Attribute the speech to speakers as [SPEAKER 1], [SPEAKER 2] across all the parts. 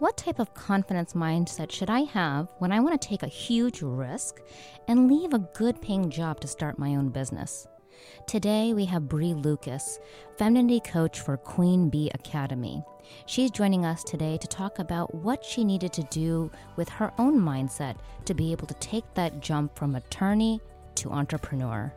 [SPEAKER 1] What type of confidence mindset should I have when I want to take a huge risk and leave a good paying job to start my own business? Today, we have Bree Lucas, femininity coach for Queen Bee Academy. She's joining us today to talk about what she needed to do with her own mindset to be able to take that jump from attorney to entrepreneur.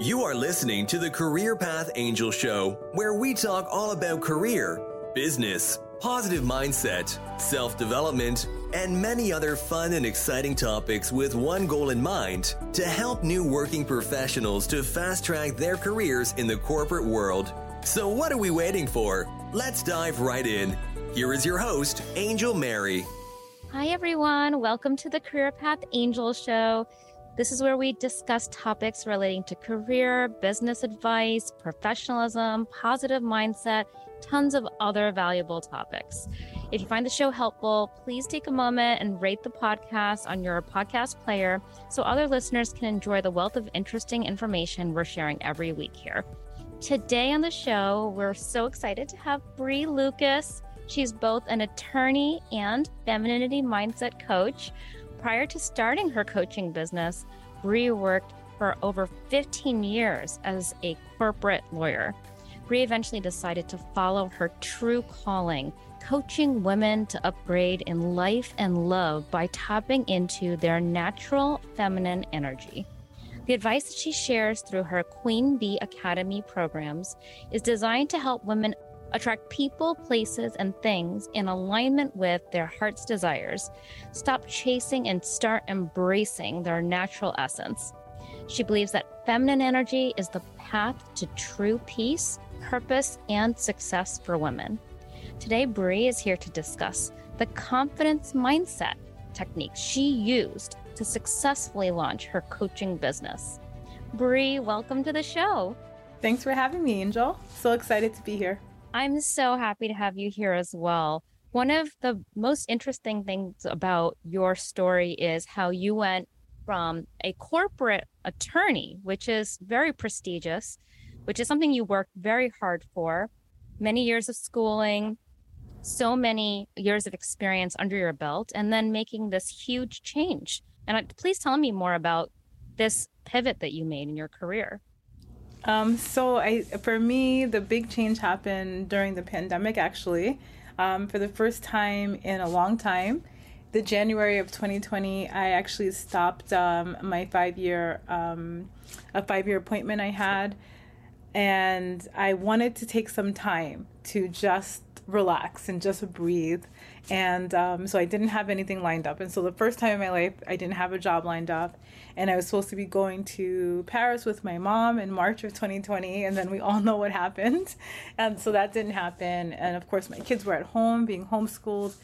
[SPEAKER 2] You are listening to the Career Path Angel Show, where we talk all about career, business, positive mindset, self development, and many other fun and exciting topics with one goal in mind to help new working professionals to fast track their careers in the corporate world. So, what are we waiting for? Let's dive right in. Here is your host, Angel Mary.
[SPEAKER 1] Hi, everyone. Welcome to the Career Path Angel Show. This is where we discuss topics relating to career, business advice, professionalism, positive mindset, tons of other valuable topics. If you find the show helpful, please take a moment and rate the podcast on your podcast player so other listeners can enjoy the wealth of interesting information we're sharing every week here. Today on the show, we're so excited to have Bree Lucas. She's both an attorney and femininity mindset coach. Prior to starting her coaching business, Bree worked for over 15 years as a corporate lawyer. Bree eventually decided to follow her true calling, coaching women to upgrade in life and love by tapping into their natural feminine energy. The advice that she shares through her Queen Bee Academy programs is designed to help women attract people, places, and things in alignment with their heart's desires, stop chasing and start embracing their natural essence. She believes that feminine energy is the path to true peace, purpose, and success for women. Today, Bree is here to discuss the confidence mindset techniques she used to successfully launch her coaching business. Bree, welcome to the show.
[SPEAKER 3] Thanks for having me, Angel. So excited to be here.
[SPEAKER 1] I'm so happy to have you here as well. One of the most interesting things about your story is how you went from a corporate attorney, which is very prestigious, which is something you worked very hard for, many years of schooling, so many years of experience under your belt, and then making this huge change. And please tell me more about this pivot that you made in your career.
[SPEAKER 3] Um, so I, for me, the big change happened during the pandemic. Actually, um, for the first time in a long time, the January of 2020, I actually stopped um, my five-year um, a five-year appointment I had, and I wanted to take some time to just relax and just breathe. And um, so I didn't have anything lined up. And so the first time in my life, I didn't have a job lined up. And I was supposed to be going to Paris with my mom in March of 2020. And then we all know what happened. And so that didn't happen. And of course, my kids were at home being homeschooled.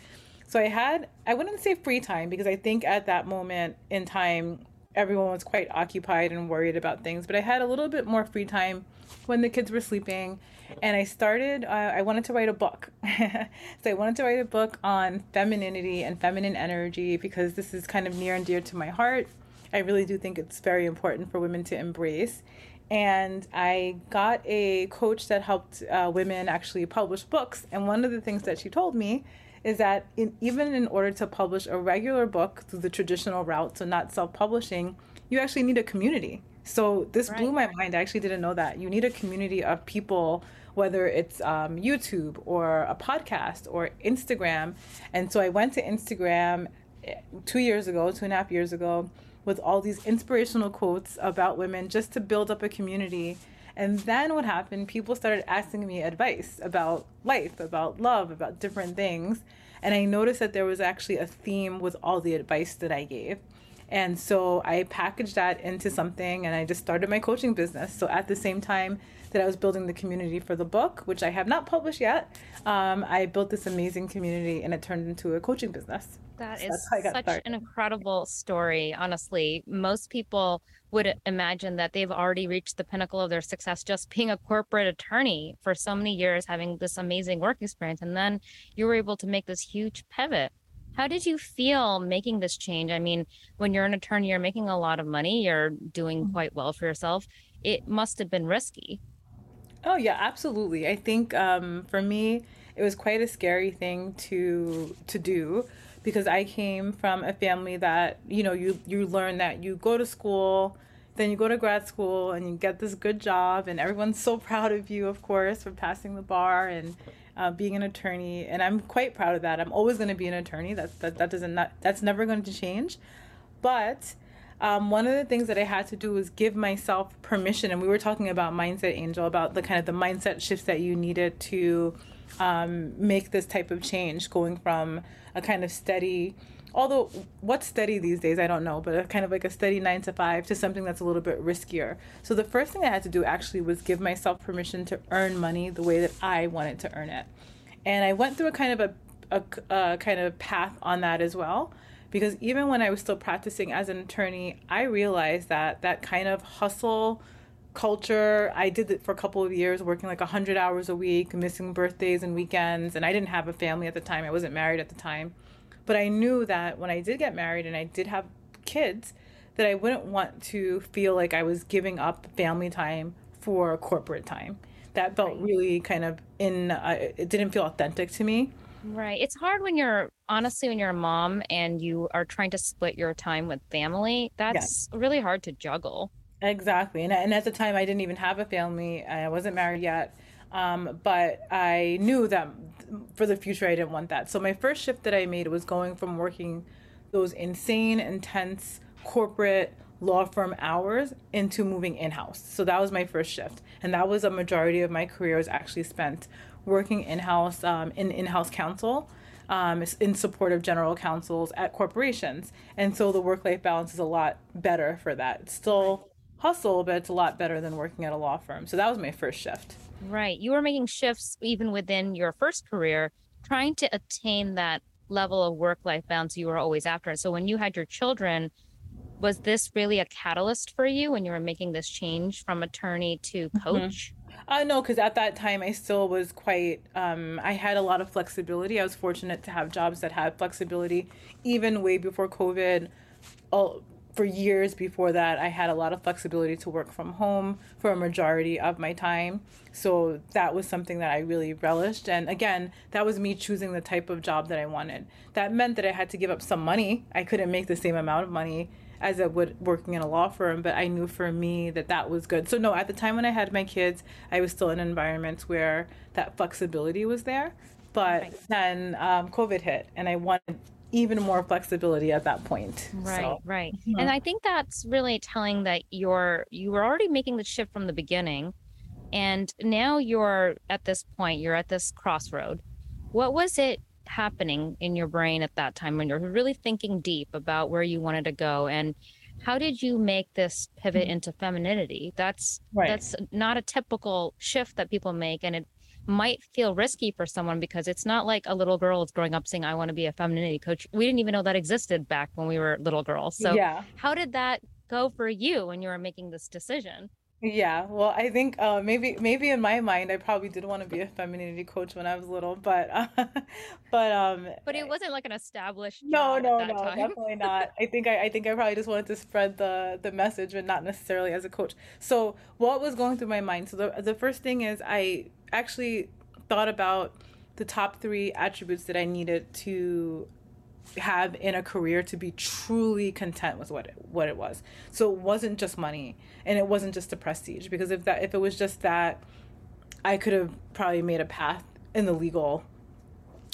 [SPEAKER 3] So I had, I wouldn't say free time because I think at that moment in time, everyone was quite occupied and worried about things. But I had a little bit more free time when the kids were sleeping and I started, uh, I wanted to write a book. so I wanted to write a book on femininity and feminine energy because this is kind of near and dear to my heart. I really do think it's very important for women to embrace. And I got a coach that helped uh, women actually publish books. And one of the things that she told me is that in, even in order to publish a regular book through the traditional route, so not self publishing, you actually need a community. So this right. blew my mind. I actually didn't know that. You need a community of people whether it's um, YouTube or a podcast or Instagram. And so I went to Instagram eh, two years ago, two and a half years ago, with all these inspirational quotes about women just to build up a community. And then what happened? People started asking me advice about life, about love, about different things. And I noticed that there was actually a theme with all the advice that I gave. And so I packaged that into something and I just started my coaching business. So at the same time that I was building the community for the book, which I have not published yet. Um, I built this amazing community and it turned into a coaching business.
[SPEAKER 1] That so is such started. an incredible story, honestly. Most people would imagine that they've already reached the pinnacle of their success just being a corporate attorney for so many years, having this amazing work experience. And then you were able to make this huge pivot. How did you feel making this change? I mean, when you're an attorney, you're making a lot of money, you're doing mm-hmm. quite well for yourself. It must have been risky.
[SPEAKER 3] Oh yeah, absolutely. I think um, for me, it was quite a scary thing to to do because I came from a family that you know you you learn that you go to school, then you go to grad school and you get this good job, and everyone's so proud of you, of course, for passing the bar and uh, being an attorney. And I'm quite proud of that. I'm always going to be an attorney. That that that doesn't not that's never going to change. But um, one of the things that I had to do was give myself permission. And we were talking about mindset, Angel, about the kind of the mindset shifts that you needed to um, make this type of change, going from a kind of steady, although what's steady these days, I don't know, but a kind of like a steady nine to five to something that's a little bit riskier. So the first thing I had to do actually was give myself permission to earn money the way that I wanted to earn it. And I went through a kind of a, a, a kind of path on that as well because even when I was still practicing as an attorney, I realized that that kind of hustle culture, I did it for a couple of years, working like 100 hours a week, missing birthdays and weekends. And I didn't have a family at the time, I wasn't married at the time. But I knew that when I did get married and I did have kids, that I wouldn't want to feel like I was giving up family time for corporate time. That felt really kind of in, uh, it didn't feel authentic to me.
[SPEAKER 1] Right. It's hard when you're honestly when you're a mom and you are trying to split your time with family. That's yeah. really hard to juggle.
[SPEAKER 3] Exactly. And, and at the time, I didn't even have a family. I wasn't married yet. Um, but I knew that for the future, I didn't want that. So my first shift that I made was going from working those insane, intense corporate law firm hours into moving in house. So that was my first shift. And that was a majority of my career was actually spent working in house um, in in house counsel. Um, in support of general counsels at corporations. And so the work life balance is a lot better for that. It's still hustle, but it's a lot better than working at a law firm. So that was my first shift.
[SPEAKER 1] Right. You were making shifts even within your first career, trying to attain that level of work life balance you were always after. So when you had your children, was this really a catalyst for you when you were making this change from attorney to mm-hmm. coach?
[SPEAKER 3] Mm-hmm. Uh, no, because at that time I still was quite, um, I had a lot of flexibility. I was fortunate to have jobs that had flexibility, even way before COVID. All, for years before that, I had a lot of flexibility to work from home for a majority of my time. So that was something that I really relished. And again, that was me choosing the type of job that I wanted. That meant that I had to give up some money. I couldn't make the same amount of money as I would working in a law firm, but I knew for me that that was good. So no, at the time when I had my kids, I was still in environments where that flexibility was there. But right. then um, COVID hit, and I wanted even more flexibility at that point.
[SPEAKER 1] Right, so. right. Mm-hmm. And I think that's really telling that you're you were already making the shift from the beginning, and now you're at this point. You're at this crossroad. What was it happening in your brain at that time when you're really thinking deep about where you wanted to go and how did you make this pivot mm-hmm. into femininity that's right. that's not a typical shift that people make and it might feel risky for someone because it's not like a little girl is growing up saying i want to be a femininity coach we didn't even know that existed back when we were little girls so yeah. how did that go for you when you were making this decision
[SPEAKER 3] yeah, well, I think uh, maybe maybe in my mind, I probably did want to be a femininity coach when I was little, but uh, but um,
[SPEAKER 1] but it wasn't like an established.
[SPEAKER 3] No, no, no, time. definitely not. I think I, I think I probably just wanted to spread the the message, but not necessarily as a coach. So what was going through my mind? So the the first thing is I actually thought about the top three attributes that I needed to have in a career to be truly content with what it, what it was. So it wasn't just money and it wasn't just the prestige because if that if it was just that I could have probably made a path in the legal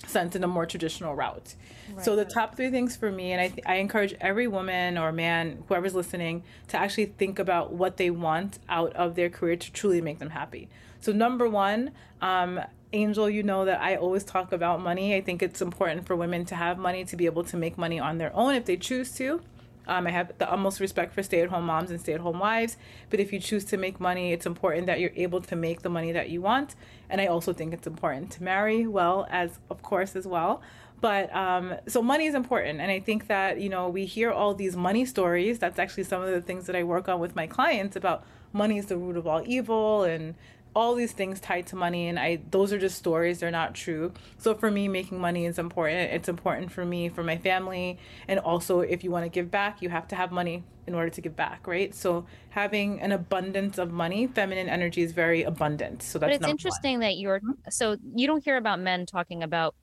[SPEAKER 3] sense in a more traditional route. Right. So the top three things for me, and I, th- I encourage every woman or man, whoever's listening, to actually think about what they want out of their career to truly make them happy. So number one, um, Angel, you know that I always talk about money. I think it's important for women to have money to be able to make money on their own if they choose to. Um, I have the utmost respect for stay at home moms and stay at home wives. But if you choose to make money, it's important that you're able to make the money that you want. And I also think it's important to marry well, as of course, as well. But um, so money is important. And I think that, you know, we hear all these money stories. That's actually some of the things that I work on with my clients about money is the root of all evil and all these things tied to money and I those are just stories they're not true. So for me making money is important. It's important for me for my family and also if you want to give back you have to have money in order to give back right? So having an abundance of money feminine energy is very abundant so that's
[SPEAKER 1] but it's interesting one. that you're mm-hmm. so you don't hear about men talking about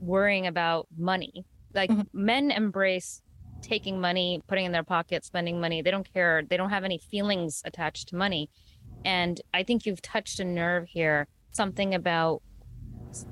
[SPEAKER 1] worrying about money. Like mm-hmm. men embrace taking money putting in their pocket spending money. They don't care. They don't have any feelings attached to money and I think you've touched a nerve here, something about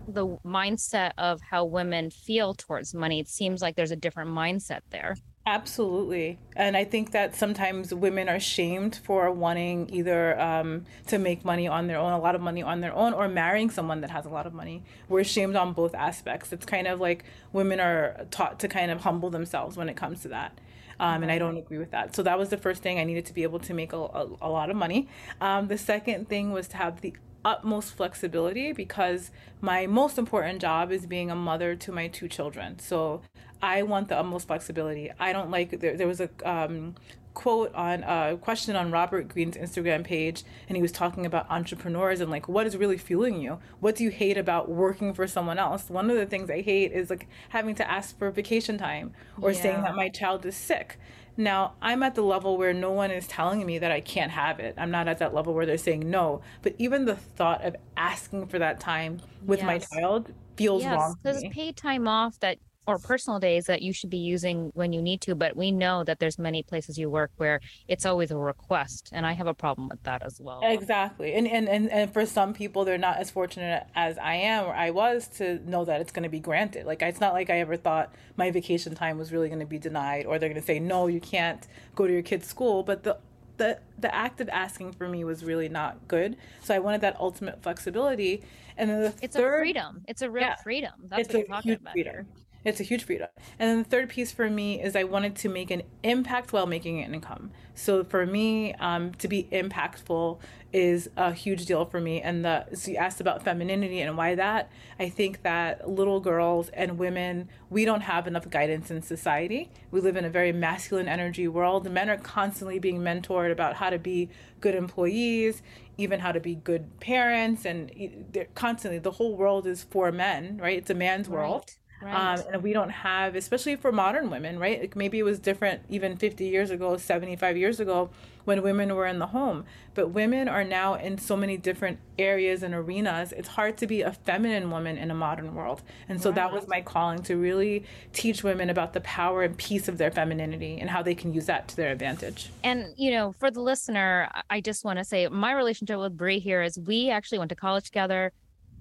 [SPEAKER 1] the mindset of how women feel towards money. It seems like there's a different mindset there.
[SPEAKER 3] Absolutely. And I think that sometimes women are shamed for wanting either um, to make money on their own, a lot of money on their own, or marrying someone that has a lot of money. We're shamed on both aspects. It's kind of like women are taught to kind of humble themselves when it comes to that um, and I don't agree with that. So that was the first thing I needed to be able to make a, a, a lot of money. Um, the second thing was to have the utmost flexibility because my most important job is being a mother to my two children. So I want the utmost flexibility. I don't like there, there was a um, quote on a question on Robert Greene's Instagram page, and he was talking about entrepreneurs and like what is really fueling you. What do you hate about working for someone else? One of the things I hate is like having to ask for vacation time or yeah. saying that my child is sick. Now, I'm at the level where no one is telling me that I can't have it. I'm not at that level where they're saying no. But even the thought of asking for that time with yes. my child feels yes, wrong.
[SPEAKER 1] There's paid time off that or personal days that you should be using when you need to but we know that there's many places you work where it's always a request and i have a problem with that as well
[SPEAKER 3] exactly and and and, and for some people they're not as fortunate as i am or i was to know that it's going to be granted like it's not like i ever thought my vacation time was really going to be denied or they're going to say no you can't go to your kid's school but the the the act of asking for me was really not good. So I wanted that ultimate flexibility. And then the
[SPEAKER 1] it's
[SPEAKER 3] third,
[SPEAKER 1] a freedom. It's a real yeah, freedom. That's what you're talking about. Freedom. Here.
[SPEAKER 3] It's a huge freedom. And then the third piece for me is I wanted to make an impact while making an income. So for me, um, to be impactful is a huge deal for me. And the so you asked about femininity and why that. I think that little girls and women, we don't have enough guidance in society. We live in a very masculine energy world. Men are constantly being mentored about how to be good employees, even how to be good parents, and they're constantly the whole world is for men, right? It's a man's right. world Right. Um, and we don't have, especially for modern women, right? Like maybe it was different even 50 years ago, 75 years ago, when women were in the home. But women are now in so many different areas and arenas. It's hard to be a feminine woman in a modern world. And so right. that was my calling to really teach women about the power and peace of their femininity and how they can use that to their advantage.
[SPEAKER 1] And, you know, for the listener, I just want to say my relationship with Bree here is we actually went to college together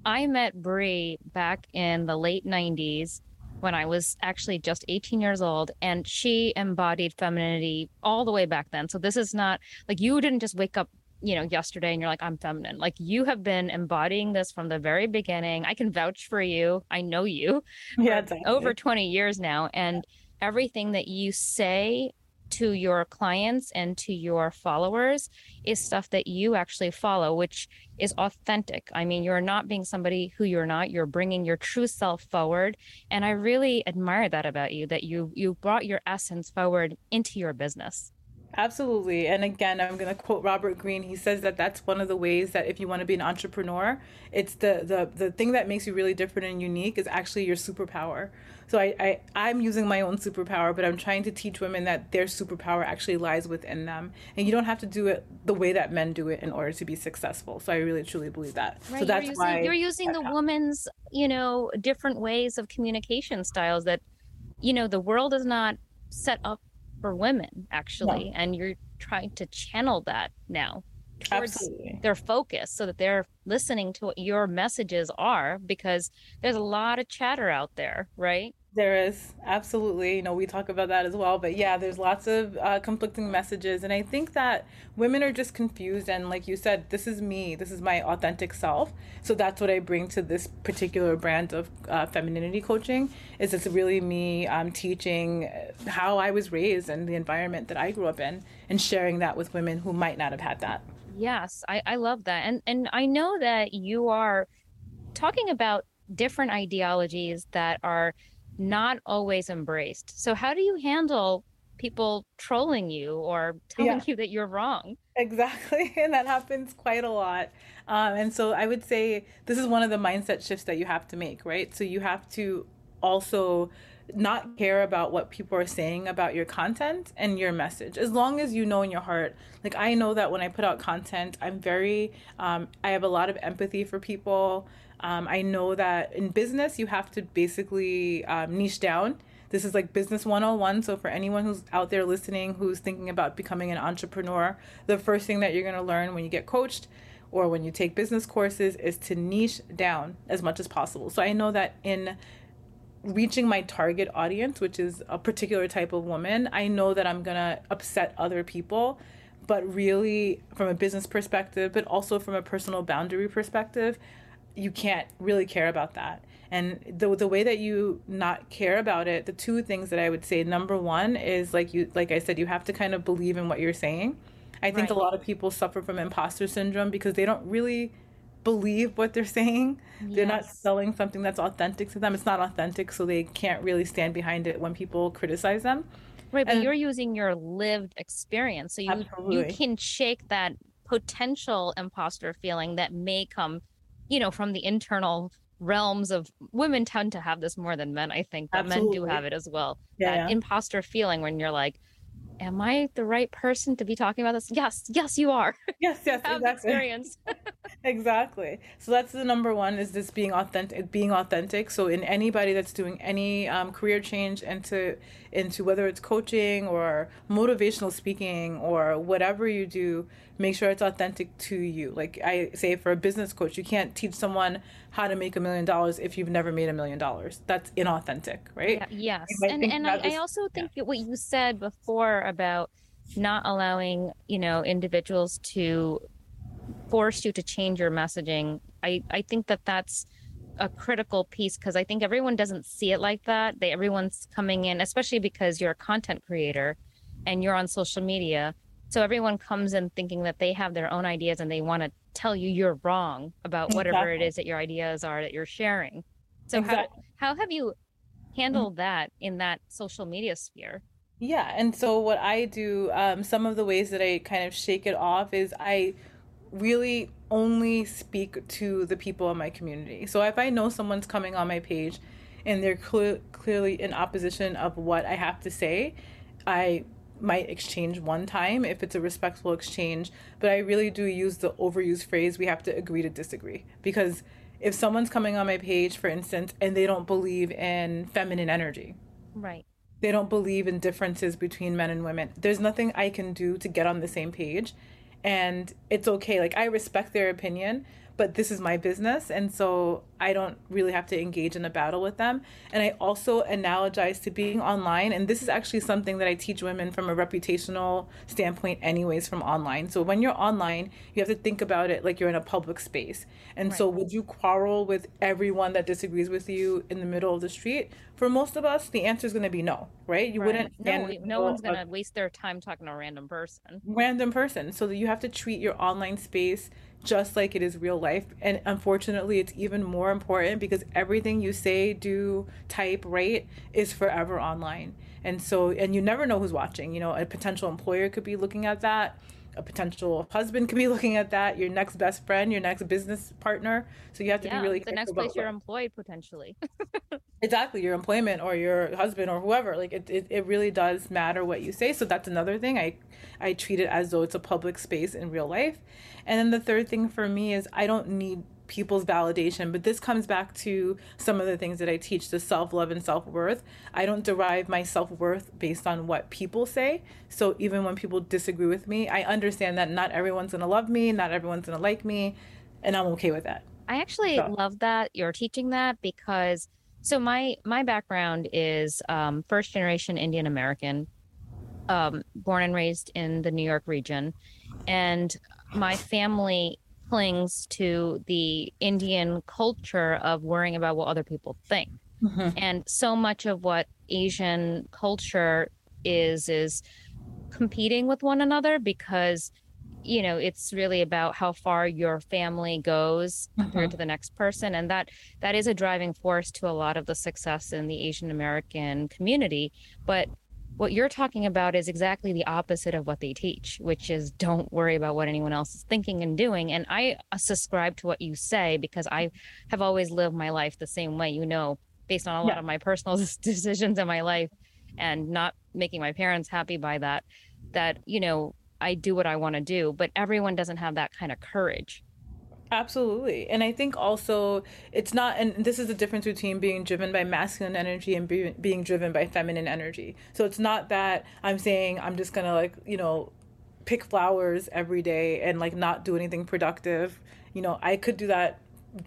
[SPEAKER 1] I met Bree back in the late 90s when I was actually just 18 years old, and she embodied femininity all the way back then. So this is not like you didn't just wake up, you know, yesterday and you're like, I'm feminine. Like you have been embodying this from the very beginning. I can vouch for you. I know you
[SPEAKER 3] yeah,
[SPEAKER 1] over 20 years now. And everything that you say to your clients and to your followers is stuff that you actually follow, which is authentic. I mean, you're not being somebody who you're not. You're bringing your true self forward, and I really admire that about you. That you you brought your essence forward into your business.
[SPEAKER 3] Absolutely. And again, I'm going to quote Robert Greene. He says that that's one of the ways that if you want to be an entrepreneur, it's the the the thing that makes you really different and unique is actually your superpower. So I, I I'm using my own superpower, but I'm trying to teach women that their superpower actually lies within them, and you don't have to do it the way that men do it in order to be successful. So I really truly believe that. Right, so that's
[SPEAKER 1] you're
[SPEAKER 3] using, why
[SPEAKER 1] you're using the woman's you know different ways of communication styles that you know the world is not set up for women actually and you're trying to channel that now towards Absolutely. their focus so that they're listening to what your messages are because there's a lot of chatter out there right
[SPEAKER 3] there is absolutely, you know, we talk about that as well. But yeah, there's lots of uh, conflicting messages, and I think that women are just confused. And like you said, this is me. This is my authentic self. So that's what I bring to this particular brand of uh, femininity coaching. Is it's really me um, teaching how I was raised and the environment that I grew up in, and sharing that with women who might not have had that.
[SPEAKER 1] Yes, I, I love that, and and I know that you are talking about different ideologies that are not always embraced. So how do you handle people trolling you or telling yeah. you that you're wrong?
[SPEAKER 3] exactly. And that happens quite a lot. Um, and so I would say this is one of the mindset shifts that you have to make, right? So you have to also not care about what people are saying about your content and your message as long as you know in your heart like i know that when i put out content i'm very um, i have a lot of empathy for people um, i know that in business you have to basically um, niche down this is like business 101 so for anyone who's out there listening who's thinking about becoming an entrepreneur the first thing that you're going to learn when you get coached or when you take business courses is to niche down as much as possible so i know that in reaching my target audience, which is a particular type of woman, I know that I'm gonna upset other people. But really, from a business perspective, but also from a personal boundary perspective, you can't really care about that. And the the way that you not care about it, the two things that I would say, number one is like you like I said, you have to kind of believe in what you're saying. I think right. a lot of people suffer from imposter syndrome because they don't really believe what they're saying. Yes. They're not selling something that's authentic to them. It's not authentic, so they can't really stand behind it when people criticize them.
[SPEAKER 1] Right, but and, you're using your lived experience, so you absolutely. you can shake that potential imposter feeling that may come, you know, from the internal realms of women tend to have this more than men. I think, but absolutely. men do have it as well. Yeah, that yeah. imposter feeling when you're like, am I the right person to be talking about this? Yes, yes, you are.
[SPEAKER 3] Yes, yes, have exactly. experience. exactly. So that's the number one is this being authentic, being authentic. So in anybody that's doing any um, career change into into whether it's coaching or motivational speaking or whatever you do, make sure it's authentic to you. Like I say for a business coach, you can't teach someone how to make a million dollars if you've never made a million dollars. That's inauthentic, right?
[SPEAKER 1] Yeah, yes. And and I, I, also think yeah. what you said before about not allowing, you know, individuals to force you to change your messaging. I I think that that's a critical piece because I think everyone doesn't see it like that. They everyone's coming in, especially because you're a content creator and you're on social media so everyone comes in thinking that they have their own ideas and they want to tell you you're wrong about whatever exactly. it is that your ideas are that you're sharing. So exactly. how how have you handled mm-hmm. that in that social media sphere?
[SPEAKER 3] Yeah, and so what I do, um, some of the ways that I kind of shake it off is I really only speak to the people in my community. So if I know someone's coming on my page and they're cl- clearly in opposition of what I have to say, I might exchange one time if it's a respectful exchange, but I really do use the overused phrase we have to agree to disagree because if someone's coming on my page for instance and they don't believe in feminine energy.
[SPEAKER 1] Right.
[SPEAKER 3] They don't believe in differences between men and women. There's nothing I can do to get on the same page and it's okay. Like I respect their opinion, but this is my business and so I don't really have to engage in a battle with them. And I also analogize to being online and this is actually something that I teach women from a reputational standpoint anyways from online. So when you're online, you have to think about it like you're in a public space. And right. so would you quarrel with everyone that disagrees with you in the middle of the street? For most of us, the answer is going to be no, right? You right. wouldn't
[SPEAKER 1] No, no one's going to waste their time talking to a random person.
[SPEAKER 3] Random person. So you have to treat your online space just like it is real life. And unfortunately, it's even more important because everything you say, do, type, write is forever online. And so, and you never know who's watching. You know, a potential employer could be looking at that a potential husband could be looking at that your next best friend your next business partner. So you have to
[SPEAKER 1] yeah,
[SPEAKER 3] be really
[SPEAKER 1] the next place you're employed potentially.
[SPEAKER 3] Exactly your employment or your husband or whoever like it, it, it really does matter what you say. So that's another thing i i treat it as though it's a public space in real life. And then the third thing for me is i don't need people's validation. But this comes back to some of the things that I teach the self love and self worth. I don't derive my self worth based on what people say. So even when people disagree with me, I understand that not everyone's going to love me, not everyone's going to like me, and I'm okay with that.
[SPEAKER 1] I actually so. love that you're teaching that because so my my background is um, first generation Indian American, um, born and raised in the New York region, and my family clings to the Indian culture of worrying about what other people think. Mm-hmm. And so much of what Asian culture is is competing with one another because you know it's really about how far your family goes compared mm-hmm. to the next person and that that is a driving force to a lot of the success in the Asian American community but what you're talking about is exactly the opposite of what they teach, which is don't worry about what anyone else is thinking and doing. And I uh, subscribe to what you say because I have always lived my life the same way, you know, based on a lot yeah. of my personal decisions in my life and not making my parents happy by that, that, you know, I do what I want to do. But everyone doesn't have that kind of courage.
[SPEAKER 3] Absolutely. And I think also it's not, and this is the difference between being driven by masculine energy and be, being driven by feminine energy. So it's not that I'm saying I'm just going to like, you know, pick flowers every day and like not do anything productive. You know, I could do that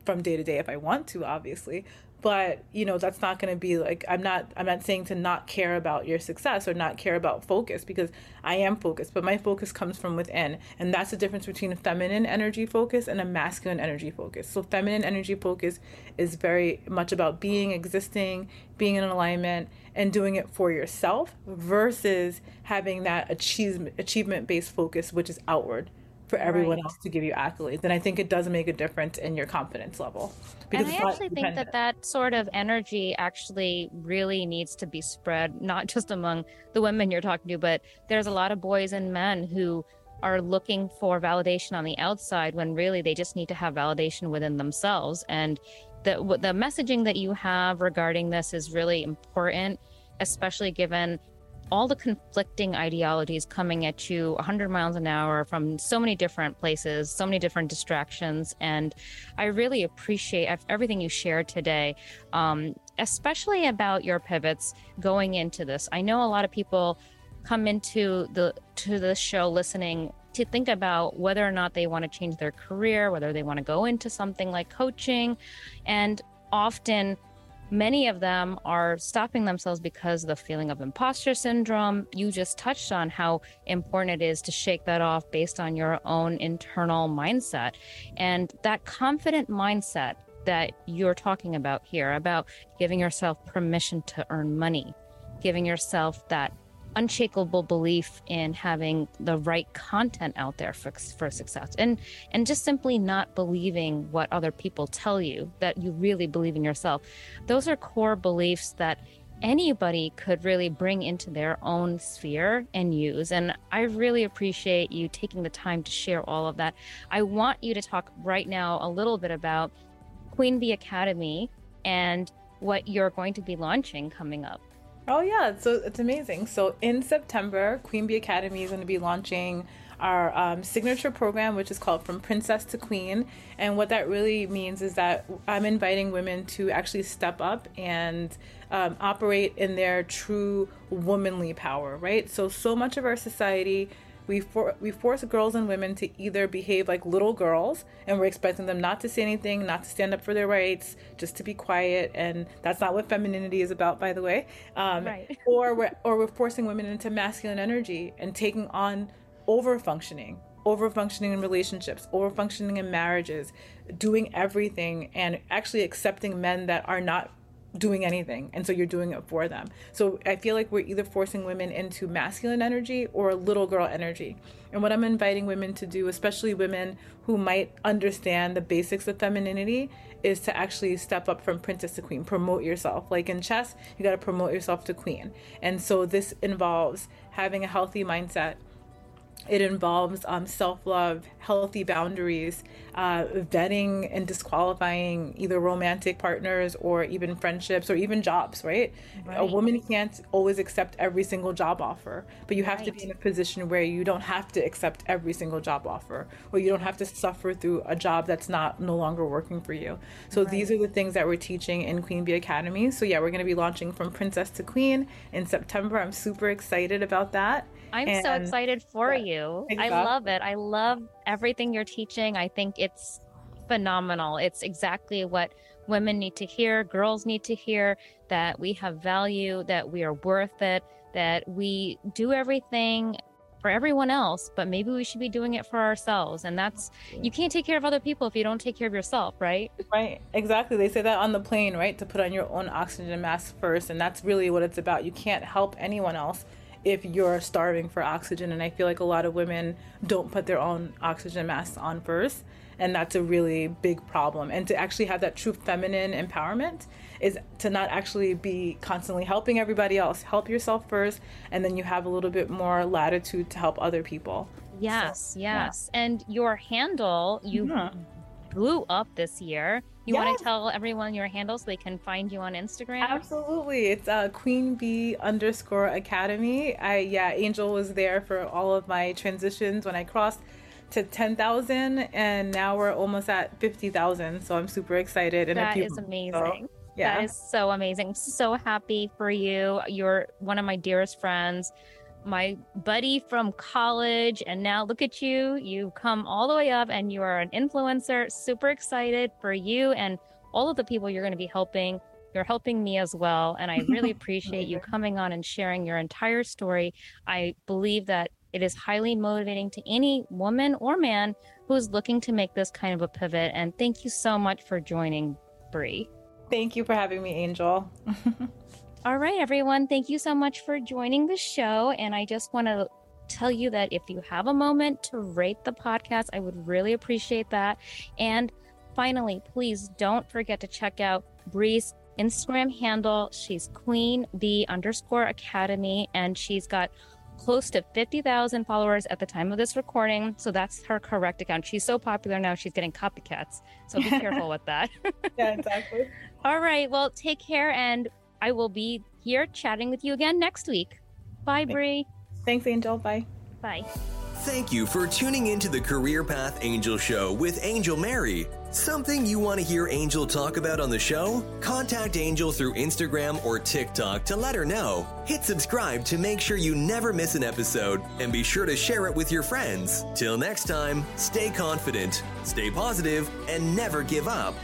[SPEAKER 3] from day to day if I want to, obviously but you know that's not going to be like i'm not i'm not saying to not care about your success or not care about focus because i am focused but my focus comes from within. And that's the difference between a feminine energy focus and a masculine energy focus. So feminine energy focus is very much about being existing being in alignment and doing it for yourself versus having that achievement achievement based focus which is outward for everyone right. else to give you accolades. And I think it does make a difference in your confidence level.
[SPEAKER 1] and I actually think that that sort of energy actually really needs to be spread, not just among the women you're talking to, but there's a lot of boys and men who are looking for validation on the outside when really they just need to have validation within themselves. And the, the messaging that you have regarding this is really important, especially given all the conflicting ideologies coming at you 100 miles an hour from so many different places, so many different distractions. And I really appreciate everything you shared today, um, especially about your pivots going into this. I know a lot of people come into the to the show listening to think about whether or not they want to change their career, whether they want to go into something like coaching, and often Many of them are stopping themselves because of the feeling of imposter syndrome. You just touched on how important it is to shake that off based on your own internal mindset. And that confident mindset that you're talking about here, about giving yourself permission to earn money, giving yourself that unshakable belief in having the right content out there for, for success. And and just simply not believing what other people tell you that you really believe in yourself. Those are core beliefs that anybody could really bring into their own sphere and use. And i really appreciate you taking the time to share all of that. I want you to talk right now a little bit about queen bee academy and what you're going to be launching coming up
[SPEAKER 3] Oh yeah, so it's amazing. So in September, Queen Bee Academy is going to be launching our um, signature program, which is called From Princess to Queen. And what that really means is that I'm inviting women to actually step up and um, operate in their true womanly power, right? So, so much of our society we for, we force girls and women to either behave like little girls and we're expecting them not to say anything not to stand up for their rights just to be quiet and that's not what femininity is about by the way um, right. or we're or we're forcing women into masculine energy and taking on over functioning over functioning in relationships over functioning in marriages doing everything and actually accepting men that are not doing anything and so you're doing it for them. So i feel like we're either forcing women into masculine energy or little girl energy. And what i'm inviting women to do especially women who might understand the basics of femininity is to actually step up from princess to queen. Promote yourself. Like in chess you got to promote yourself to queen. And so this involves having a healthy mindset it involves um, self love, healthy boundaries, uh, vetting and disqualifying either romantic partners or even friendships or even jobs, right? right. A woman can't always accept every single job offer, but you have right. to be in a position where you don't have to accept every single job offer or you don't have to suffer through a job that's not no longer working for you. So right. these are the things that we're teaching in Queen Bee Academy. So yeah, we're going to be launching from Princess to Queen in September. I'm super excited about that.
[SPEAKER 1] I'm and, so excited for yeah, you. Exactly. I love it. I love everything you're teaching. I think it's phenomenal. It's exactly what women need to hear, girls need to hear that we have value, that we are worth it, that we do everything for everyone else, but maybe we should be doing it for ourselves. And that's, you can't take care of other people if you don't take care of yourself, right?
[SPEAKER 3] Right, exactly. They say that on the plane, right? To put on your own oxygen mask first. And that's really what it's about. You can't help anyone else if you're starving for oxygen. And I feel like a lot of women don't put their own oxygen masks on first. and that's a really big problem and to actually have that true feminine empowerment is to not actually be constantly helping everybody else help yourself first and then you have a little bit more latitude to help other people
[SPEAKER 1] yes so, yes yeah. and your handle you mm-hmm. blew up this year you yes. want to tell everyone your handle so they can find you on Instagram?
[SPEAKER 3] Absolutely. It's uh, Queen Bee underscore Academy. I yeah, Angel was there for all of my transitions when I crossed to 10,000 and now we're almost at 50,000. So I'm super excited.
[SPEAKER 1] And that is amazing. So, yeah. That is so amazing. So happy for you. You're one of my dearest friends my buddy from college. And now look at you. You've come all the way up and you are an influencer. Super excited for you and all of the people you're going to be helping. You're helping me as well. And I really appreciate you coming on and sharing your entire story. I believe that it is highly motivating to any woman or man who's looking to make this kind of a pivot. And thank you so much for joining, Bree.
[SPEAKER 3] Thank you for having me, Angel.
[SPEAKER 1] All right, everyone. Thank you so much for joining the show. And I just want to tell you that if you have a moment to rate the podcast, I would really appreciate that. And finally, please don't forget to check out Bree's Instagram handle. She's Queen Bee underscore Academy, and she's got close to 50,000 followers at the time of this recording. So that's her correct account. She's so popular now, she's getting copycats. So be careful with that.
[SPEAKER 3] yeah, exactly.
[SPEAKER 1] All right. Well, take care and I will be here chatting with you again next week. Bye, Bree.
[SPEAKER 3] Thanks, Angel. Bye.
[SPEAKER 1] Bye.
[SPEAKER 2] Thank you for tuning into the Career Path Angel Show with Angel Mary. Something you want to hear Angel talk about on the show? Contact Angel through Instagram or TikTok to let her know. Hit subscribe to make sure you never miss an episode and be sure to share it with your friends. Till next time, stay confident, stay positive, and never give up.